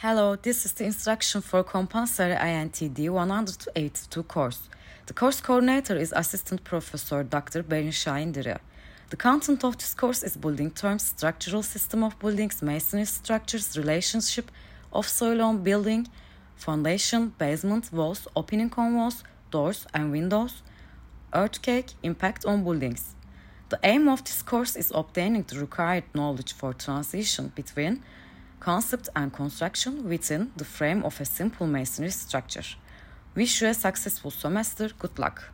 Hello, this is the instruction for compulsory INTD 182 course. The course coordinator is Assistant Professor Dr. Berin Şahindire. The content of this course is building terms, structural system of buildings, masonry structures, relationship of soil on building, foundation, basement, walls, opening on walls, doors and windows, earthquake, impact on buildings. The aim of this course is obtaining the required knowledge for transition between concept and construction within the frame of a simple masonry structure. Wish you a successful semester. Good luck.